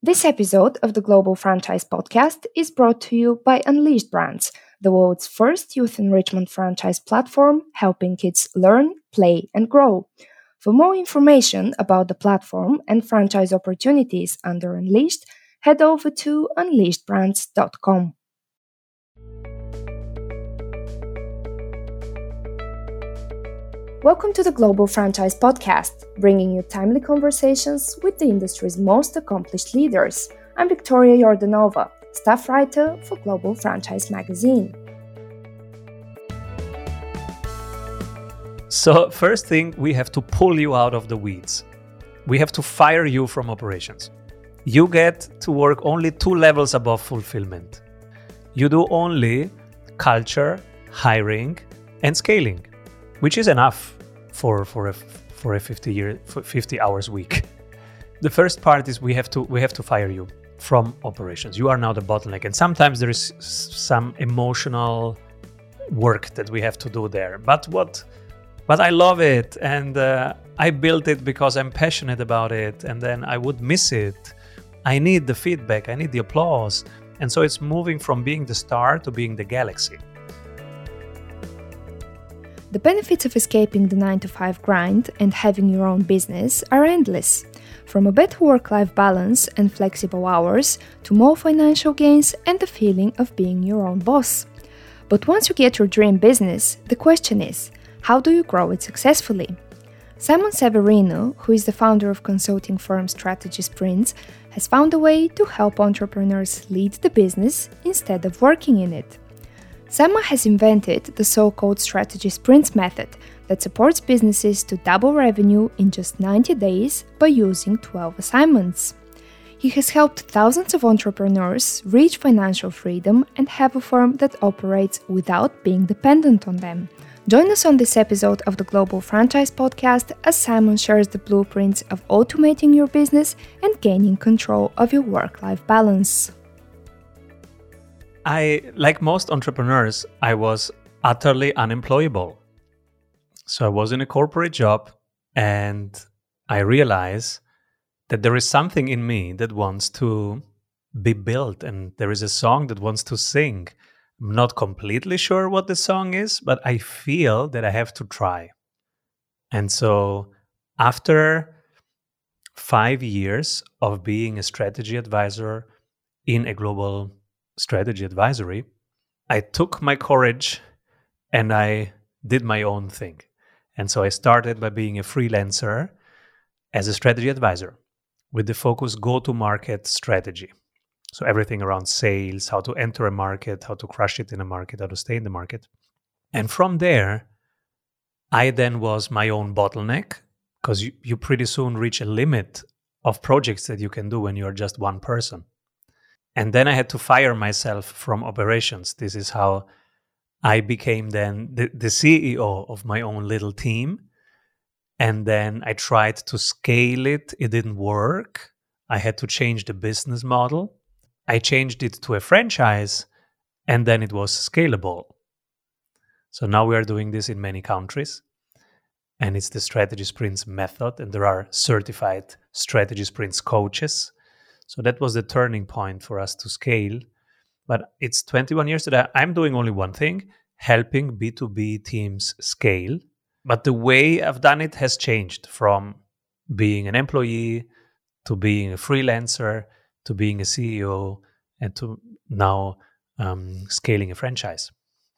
This episode of the Global Franchise Podcast is brought to you by Unleashed Brands, the world's first youth enrichment franchise platform helping kids learn, play, and grow. For more information about the platform and franchise opportunities under Unleashed, head over to unleashedbrands.com. Welcome to the Global Franchise Podcast, bringing you timely conversations with the industry's most accomplished leaders. I'm Victoria Jordanova, staff writer for Global Franchise Magazine. So, first thing, we have to pull you out of the weeds. We have to fire you from operations. You get to work only two levels above fulfillment. You do only culture, hiring, and scaling which is enough for for a for a 50 year 50 hours week. The first part is we have to we have to fire you from operations. You are now the bottleneck, and sometimes there is some emotional work that we have to do there. But what but I love it, and uh, I built it because I'm passionate about it, and then I would miss it. I need the feedback, I need the applause, and so it's moving from being the star to being the galaxy. The benefits of escaping the 9 to 5 grind and having your own business are endless. From a better work life balance and flexible hours to more financial gains and the feeling of being your own boss. But once you get your dream business, the question is how do you grow it successfully? Simon Severino, who is the founder of consulting firm Strategy Sprints, has found a way to help entrepreneurs lead the business instead of working in it. Simon has invented the so called strategy sprints method that supports businesses to double revenue in just 90 days by using 12 assignments. He has helped thousands of entrepreneurs reach financial freedom and have a firm that operates without being dependent on them. Join us on this episode of the Global Franchise Podcast as Simon shares the blueprints of automating your business and gaining control of your work life balance. I, like most entrepreneurs, I was utterly unemployable. So I was in a corporate job and I realized that there is something in me that wants to be built and there is a song that wants to sing. I'm not completely sure what the song is, but I feel that I have to try. And so after five years of being a strategy advisor in a global strategy advisory, I took my courage and I did my own thing. And so I started by being a freelancer as a strategy advisor with the focus go to market strategy. So everything around sales, how to enter a market, how to crush it in a market, how to stay in the market. And from there, I then was my own bottleneck because you, you pretty soon reach a limit of projects that you can do when you're just one person. And then I had to fire myself from operations. This is how I became then the, the CEO of my own little team. And then I tried to scale it. It didn't work. I had to change the business model. I changed it to a franchise, and then it was scalable. So now we are doing this in many countries. And it's the strategy sprints method. And there are certified strategy sprints coaches so that was the turning point for us to scale. But it's 21 years that I'm doing only one thing helping B2B teams scale. But the way I've done it has changed from being an employee to being a freelancer to being a CEO and to now um, scaling a franchise.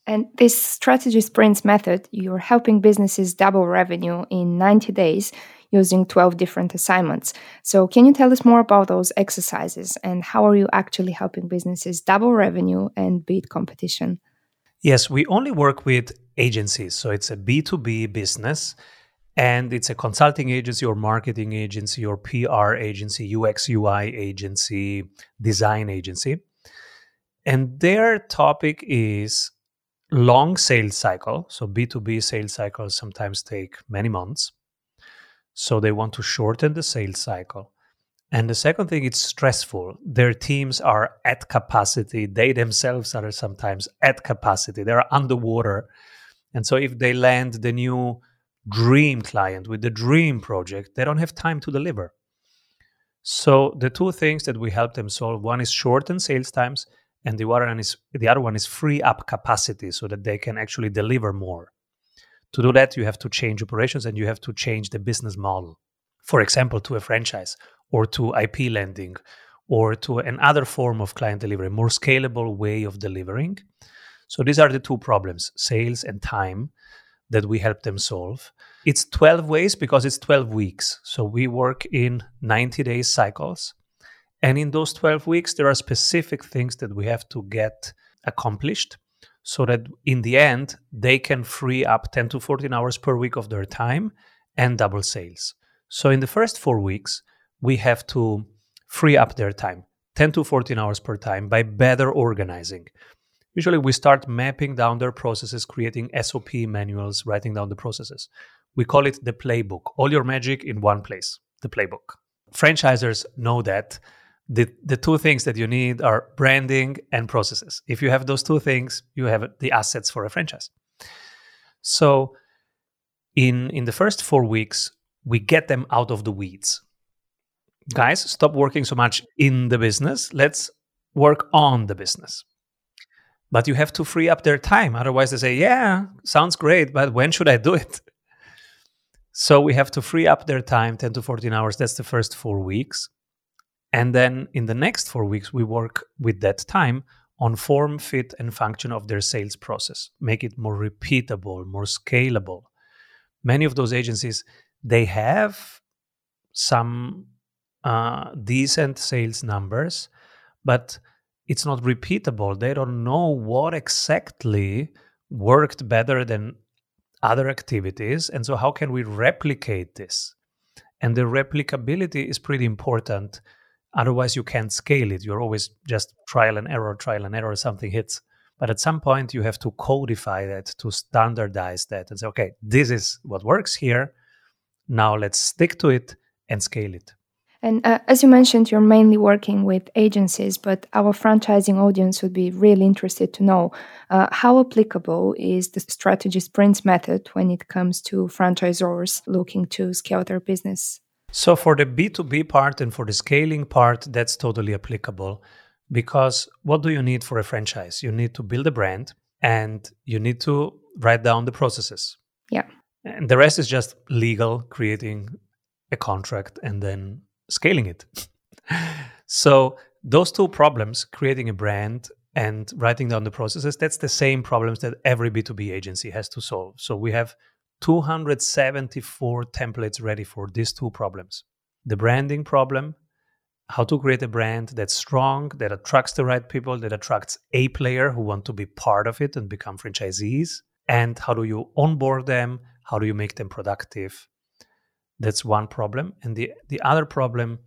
And this strategy sprints method, you're helping businesses double revenue in 90 days using 12 different assignments. So, can you tell us more about those exercises and how are you actually helping businesses double revenue and beat competition? Yes, we only work with agencies. So, it's a B2B business and it's a consulting agency or marketing agency or PR agency, UX, UI agency, design agency. And their topic is long sales cycle. So B2B sales cycles sometimes take many months. So they want to shorten the sales cycle. And the second thing, it's stressful. Their teams are at capacity. They themselves are sometimes at capacity. They're underwater. And so if they land the new dream client with the dream project, they don't have time to deliver. So the two things that we help them solve one is shorten sales times, and the other one is the other one is free up capacity so that they can actually deliver more. To do that, you have to change operations and you have to change the business model. For example, to a franchise or to IP lending or to another form of client delivery, more scalable way of delivering. So these are the two problems, sales and time that we help them solve. It's 12 ways because it's 12 weeks. So we work in 90 day cycles. And in those 12 weeks, there are specific things that we have to get accomplished so that in the end, they can free up 10 to 14 hours per week of their time and double sales. So in the first four weeks, we have to free up their time 10 to 14 hours per time by better organizing. Usually, we start mapping down their processes, creating SOP manuals, writing down the processes. We call it the playbook. All your magic in one place, the playbook. Franchisers know that the, the two things that you need are branding and processes. If you have those two things, you have the assets for a franchise. So, in, in the first four weeks, we get them out of the weeds. Guys, stop working so much in the business. Let's work on the business but you have to free up their time otherwise they say yeah sounds great but when should i do it so we have to free up their time 10 to 14 hours that's the first four weeks and then in the next four weeks we work with that time on form fit and function of their sales process make it more repeatable more scalable many of those agencies they have some uh, decent sales numbers but it's not repeatable. They don't know what exactly worked better than other activities. And so, how can we replicate this? And the replicability is pretty important. Otherwise, you can't scale it. You're always just trial and error, trial and error, something hits. But at some point, you have to codify that, to standardize that, and say, okay, this is what works here. Now let's stick to it and scale it. And uh, as you mentioned, you're mainly working with agencies, but our franchising audience would be really interested to know uh, how applicable is the strategy sprints method when it comes to franchisors looking to scale their business? So, for the B2B part and for the scaling part, that's totally applicable because what do you need for a franchise? You need to build a brand and you need to write down the processes. Yeah. And the rest is just legal, creating a contract and then scaling it. so those two problems, creating a brand and writing down the processes, that's the same problems that every B2B agency has to solve. So we have 274 templates ready for these two problems. The branding problem, how to create a brand that's strong, that attracts the right people, that attracts a player who want to be part of it and become franchisees, and how do you onboard them, how do you make them productive, that's one problem. And the, the other problem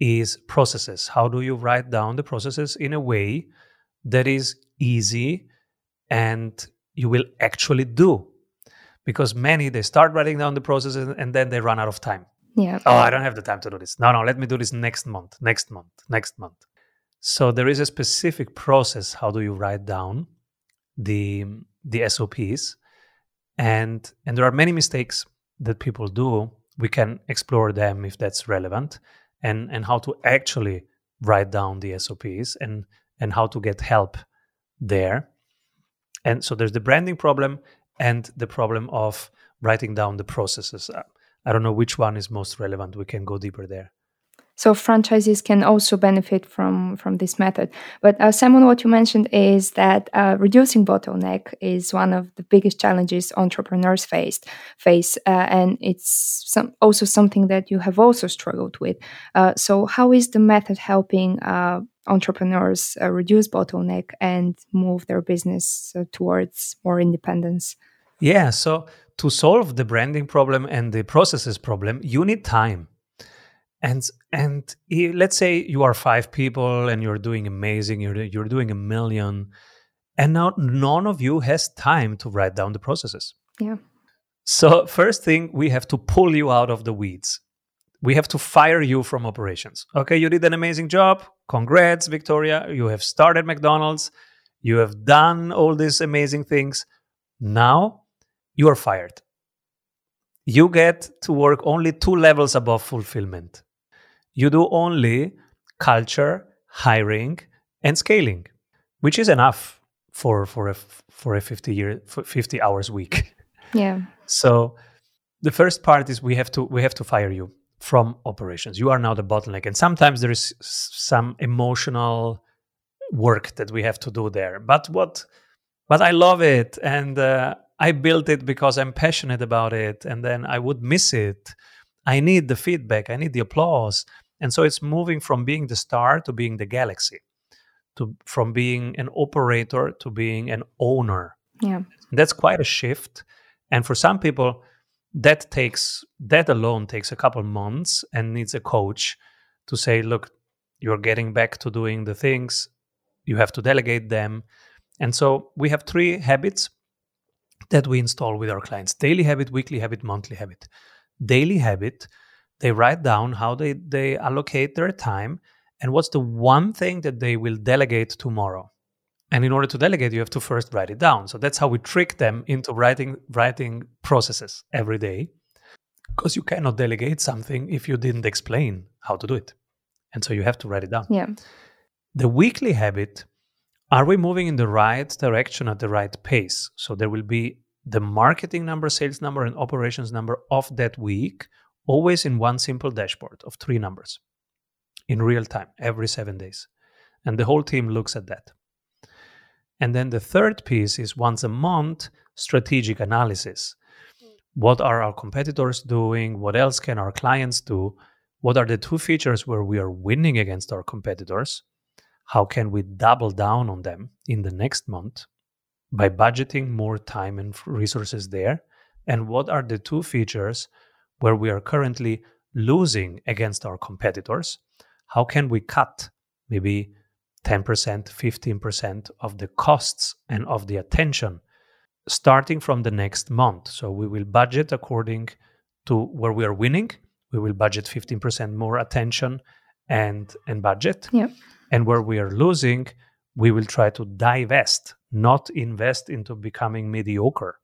is processes. How do you write down the processes in a way that is easy and you will actually do? Because many they start writing down the processes and then they run out of time. Yeah. Oh, I don't have the time to do this. No, no, let me do this next month, next month, next month. So there is a specific process. How do you write down the the SOPs? And and there are many mistakes that people do we can explore them if that's relevant and and how to actually write down the SOPs and and how to get help there. And so there's the branding problem and the problem of writing down the processes. I don't know which one is most relevant. We can go deeper there. So franchises can also benefit from from this method. But uh, Simon, what you mentioned is that uh, reducing bottleneck is one of the biggest challenges entrepreneurs faced face, uh, and it's some, also something that you have also struggled with. Uh, so, how is the method helping? Uh, entrepreneurs uh, reduce bottleneck and move their business towards more independence yeah so to solve the branding problem and the processes problem you need time and and let's say you are five people and you're doing amazing you're, you're doing a million and now none of you has time to write down the processes. Yeah. So first thing we have to pull you out of the weeds. We have to fire you from operations. Okay you did an amazing job. Congrats victoria. You have started mcdonald's. You have done all these amazing things. Now you are fired. You get to work only two levels above fulfillment you do only culture, hiring, and scaling, which is enough for for a for a 50 year 50 hours week. Yeah. So the first part is we have to we have to fire you from operations. You are now the bottleneck, and sometimes there is some emotional work that we have to do there. But what? But I love it, and uh, I built it because I'm passionate about it, and then I would miss it. I need the feedback. I need the applause, and so it's moving from being the star to being the galaxy, to from being an operator to being an owner. Yeah, that's quite a shift, and for some people that takes that alone takes a couple months and needs a coach to say look you're getting back to doing the things. You have to delegate them. And so we have three habits that we install with our clients. Daily habit weekly habit monthly habit. Daily habit they write down how they, they allocate their time and what's the one thing that they will delegate tomorrow. And in order to delegate you have to first write it down. So that's how we trick them into writing writing processes every day because you cannot delegate something if you didn't explain how to do it. And so you have to write it down. Yeah. The weekly habit are we moving in the right direction at the right pace? So there will be the marketing number sales number and operations number of that week always in one simple dashboard of three numbers in real time every 7 days and the whole team looks at that and then the third piece is once a month strategic analysis. What are our competitors doing? What else can our clients do? What are the two features where we are winning against our competitors? How can we double down on them in the next month by budgeting more time and resources there? And what are the two features where we are currently losing against our competitors? How can we cut maybe 10%, 15% of the costs and of the attention starting from the next month. So we will budget according to where we are winning. We will budget 15% more attention and and budget. Yep. And where we are losing, we will try to divest, not invest into becoming mediocre.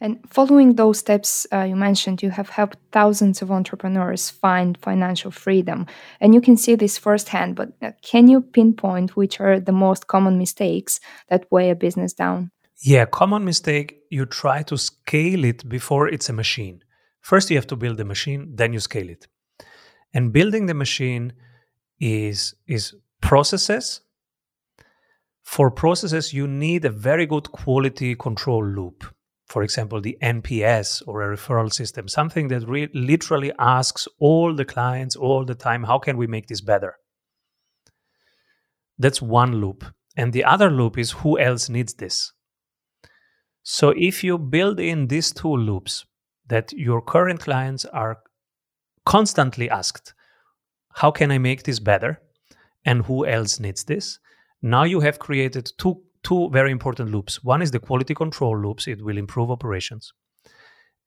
And following those steps uh, you mentioned, you have helped thousands of entrepreneurs find financial freedom. And you can see this firsthand, but uh, can you pinpoint which are the most common mistakes that weigh a business down? Yeah, common mistake you try to scale it before it's a machine. First, you have to build the machine, then you scale it. And building the machine is, is processes. For processes, you need a very good quality control loop for example, the NPS or a referral system, something that re- literally asks all the clients all the time, how can we make this better? That's one loop. And the other loop is who else needs this? So if you build in these two loops, that your current clients are constantly asked, how can I make this better? And who else needs this? Now you have created two two very important loops. One is the quality control loops, it will improve operations.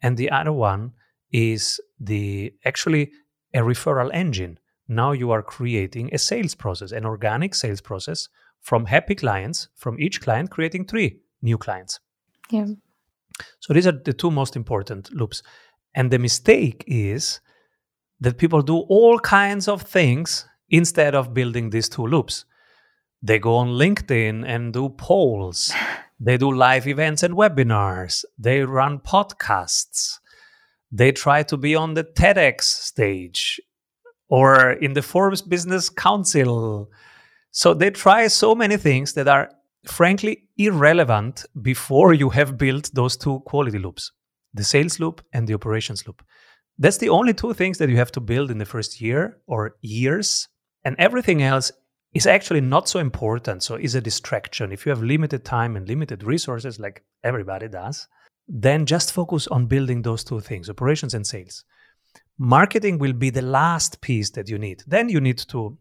And the other one is the actually a referral engine. Now you are creating a sales process, an organic sales process from happy clients, from each client creating three new clients. Yeah. So these are the two most important loops. And the mistake is that people do all kinds of things instead of building these two loops. They go on LinkedIn and do polls. They do live events and webinars. They run podcasts. They try to be on the TEDx stage or in the Forbes Business Council. So they try so many things that are frankly irrelevant before you have built those two quality loops the sales loop and the operations loop. That's the only two things that you have to build in the first year or years. And everything else is actually not so important. So is a distraction. If you have limited time and limited resources, like everybody does, then just focus on building those two things, operations and sales. Marketing will be the last piece that you need. Then you need to,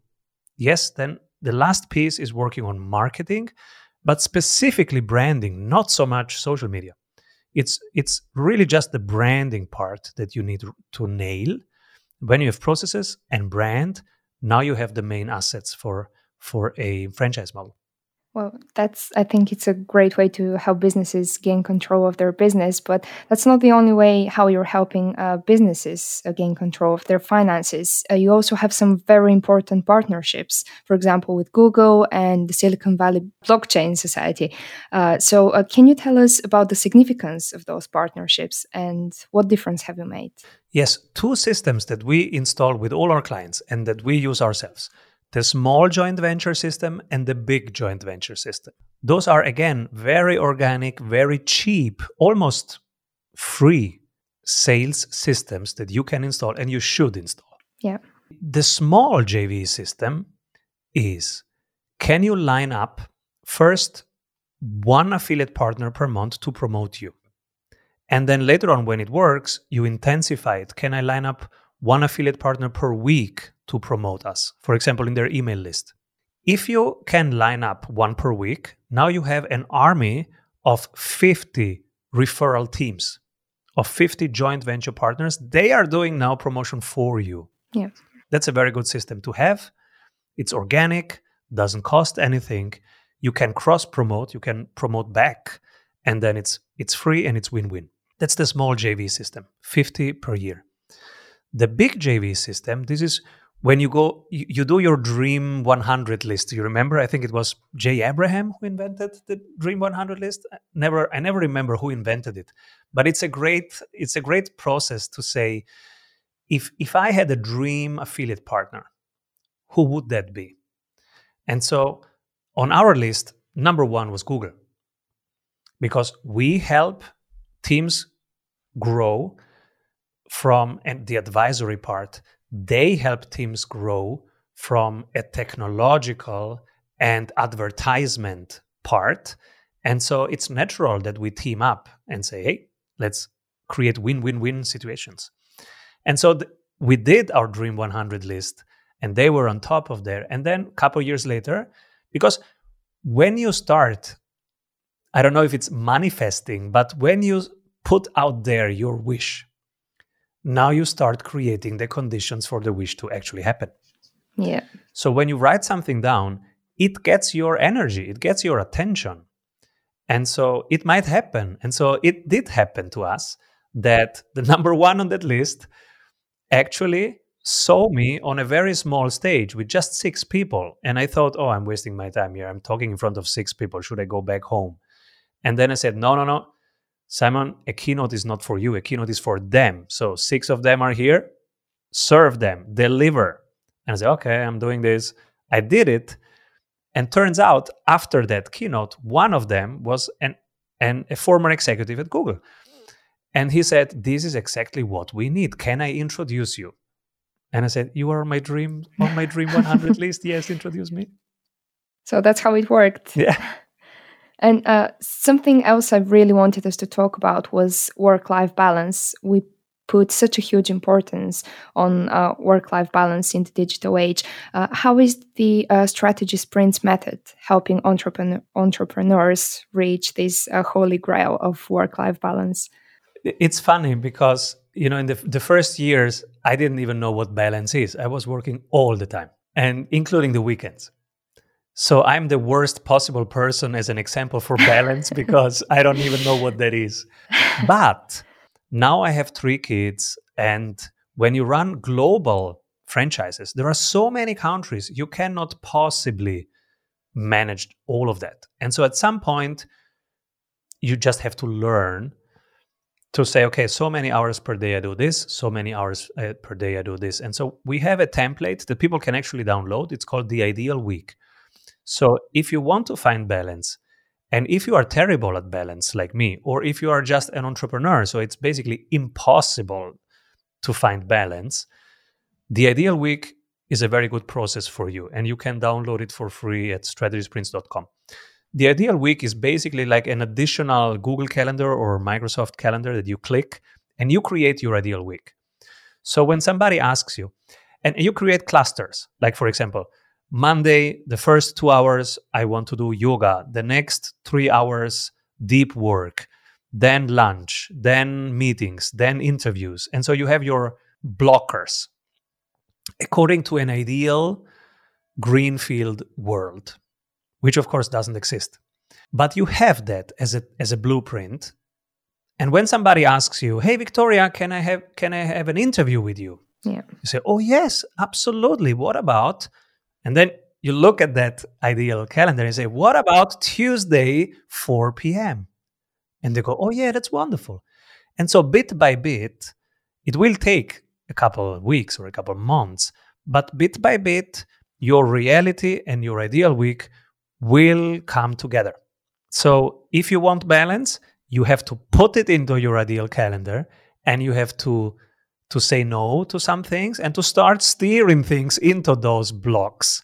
yes, then the last piece is working on marketing, but specifically branding, not so much social media. It's it's really just the branding part that you need to nail. When you have processes and brand, now you have the main assets for for a franchise model. Well, that's, I think it's a great way to help businesses gain control of their business, but that's not the only way how you're helping uh, businesses uh, gain control of their finances. Uh, you also have some very important partnerships, for example, with Google and the Silicon Valley Blockchain Society. Uh, so, uh, can you tell us about the significance of those partnerships and what difference have you made? Yes, two systems that we install with all our clients and that we use ourselves the small joint venture system and the big joint venture system. Those are, again, very organic, very cheap, almost free sales systems that you can install and you should install. Yeah. The small JV system is can you line up first one affiliate partner per month to promote you? And then later on, when it works, you intensify it. Can I line up one affiliate partner per week to promote us, for example, in their email list. If you can line up one per week, now you have an army of 50 referral teams, of 50 joint venture partners. They are doing now promotion for you. Yeah. That's a very good system to have. It's organic, doesn't cost anything. You can cross promote, you can promote back, and then it's it's free and it's win-win. That's the small JV system, 50 per year. The big JV system, this is when you go, you, you, do your Dream 100 list. do You remember? I think it was Jay Abraham who invented the Dream 100 list. Never, I never remember who invented it, but it's a great, it's a great process to say, if if I had a dream affiliate partner, who would that be? And so, on our list, number one was Google, because we help teams grow from the advisory part, they help teams grow from a technological and advertisement part. And so it's natural that we team up and say, hey, let's create win win win situations. And so th- we did our Dream 100 list, and they were on top of there. And then a couple years later, because when you start, I don't know if it's manifesting, but when you put out there your wish, now you start creating the conditions for the wish to actually happen. Yeah. So when you write something down, it gets your energy, it gets your attention. And so it might happen. And so it did happen to us that the number one on that list actually saw me on a very small stage with just six people. And I thought, oh, I'm wasting my time here. I'm talking in front of six people. Should I go back home? And then I said, no, no, no. Simon, a keynote is not for you, a keynote is for them. So six of them are here, serve them, deliver. And I said, okay, I'm doing this. I did it. And turns out after that keynote, one of them was an, an a former executive at Google. And he said, This is exactly what we need. Can I introduce you? And I said, You are my dream on my dream 100 list. Yes, introduce me. So that's how it worked. Yeah. And uh, something else I really wanted us to talk about was work life balance. We put such a huge importance on uh, work life balance in the digital age. Uh, how is the uh, strategy sprints method helping entrepreneur- entrepreneurs reach this uh, holy grail of work life balance? It's funny because you know in the, the first years I didn't even know what balance is. I was working all the time and including the weekends. So I'm the worst possible person as an example for balance because I don't even know what that is. But now I have three kids, and when you run global franchises, there are so many countries you cannot possibly manage all of that. And so at some point, you just have to learn to say, okay, so many hours per day I do this, so many hours uh, per day I do this. And so we have a template that people can actually download. It's called the Ideal Week. So if you want to find balance, and if you are terrible at balance like me, or if you are just an entrepreneur, so it's basically impossible to find balance, the Ideal Week is a very good process for you. And you can download it for free at strategysprints.com. The Ideal Week is basically like an additional Google Calendar or Microsoft Calendar that you click and you create your Ideal Week. So when somebody asks you, and you create clusters, like for example, Monday, the first two hours, I want to do yoga. The next three hours, deep work. Then lunch, then meetings, then interviews. And so you have your blockers according to an ideal greenfield world. which of course doesn't exist. But you have that as a, as a blueprint. And when somebody asks you, hey, Victoria, can I have, can I have an interview with you? Yeah. You say, oh, yes, absolutely. What about? And then you look at that ideal calendar and say, what about Tuesday, 4 p.m.? And they go, oh, yeah, that's wonderful. And so bit by bit, it will take a couple of weeks or a couple of months, but bit by bit, your reality and your ideal week will come together. So if you want balance, you have to put it into your ideal calendar and you have to to say no to some things and to start steering things into those blocks.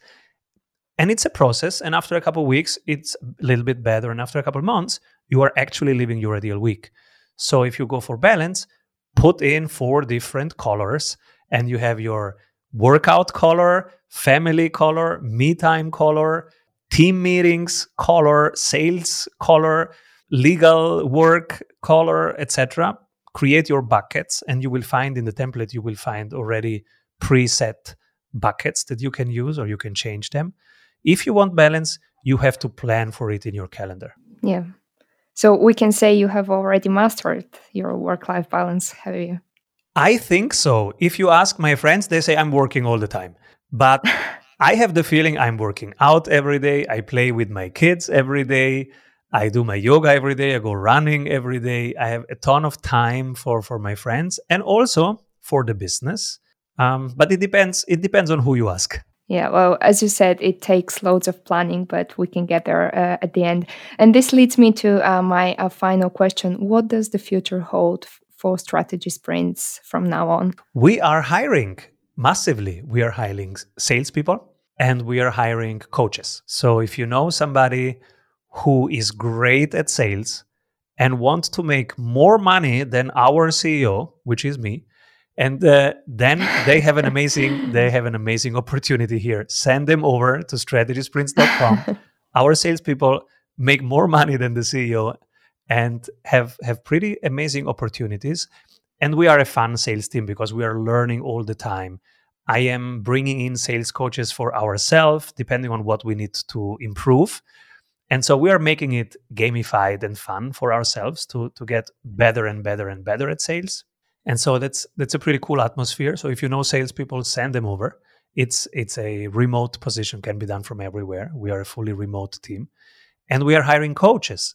And it's a process. And after a couple of weeks, it's a little bit better. And after a couple of months, you are actually living your ideal week. So if you go for balance, put in four different colors and you have your workout color, family color, me time color, team meetings color, sales color, legal work color, etc. Create your buckets and you will find in the template you will find already preset buckets that you can use or you can change them. If you want balance, you have to plan for it in your calendar. Yeah. So we can say you have already mastered your work life balance, have you? I think so. If you ask my friends, they say I'm working all the time. But I have the feeling I'm working out every day. I play with my kids every day. I do my yoga every day. I go running every day. I have a ton of time for, for my friends and also for the business. Um, but it depends. It depends on who you ask. Yeah, well, as you said, it takes loads of planning, but we can get there uh, at the end. And this leads me to uh, my uh, final question What does the future hold for strategy sprints from now on? We are hiring massively. We are hiring salespeople and we are hiring coaches. So if you know somebody who is great at sales and wants to make more money than our CEO, which is me, and uh, then they have an amazing they have an amazing opportunity here. Send them over to strategysprints.com our salespeople make more money than the ceo and have have pretty amazing opportunities. And we are a fun sales team because we are learning all the time. I am bringing in sales coaches for ourselves depending on what we need to improve and so we are making it gamified and fun for ourselves to to get better and better and better at sales and so that's that's a pretty cool atmosphere. So if you know salespeople, send them over. It's it's a remote position, can be done from everywhere. We are a fully remote team, and we are hiring coaches.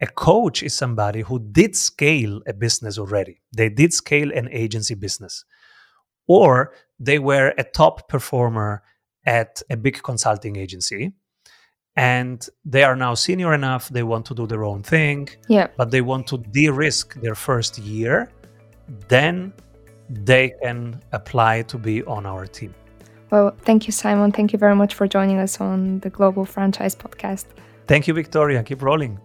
A coach is somebody who did scale a business already. They did scale an agency business, or they were a top performer at a big consulting agency and they are now senior enough they want to do their own thing yeah but they want to de-risk their first year then they can apply to be on our team. Well, thank you, Simon. Thank you very much for joining us on the Global Franchise Podcast. Thank you, Victoria. Keep rolling.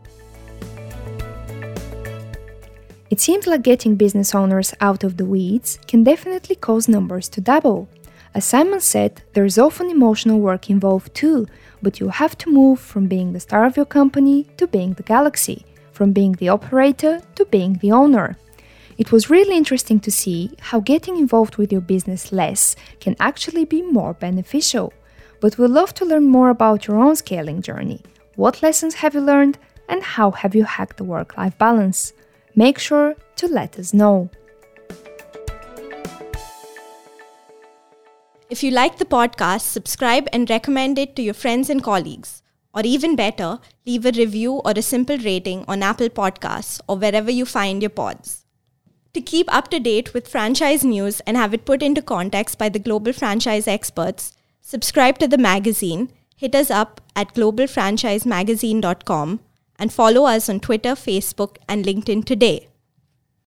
It seems like getting business owners out of the weeds can definitely cause numbers to double. As Simon said, there is often emotional work involved too, but you have to move from being the star of your company to being the galaxy, from being the operator to being the owner. It was really interesting to see how getting involved with your business less can actually be more beneficial. But we'd love to learn more about your own scaling journey. What lessons have you learned and how have you hacked the work life balance? Make sure to let us know. If you like the podcast, subscribe and recommend it to your friends and colleagues. Or even better, leave a review or a simple rating on Apple Podcasts or wherever you find your pods. To keep up to date with franchise news and have it put into context by the global franchise experts, subscribe to the magazine, hit us up at globalfranchisemagazine.com, and follow us on Twitter, Facebook, and LinkedIn today.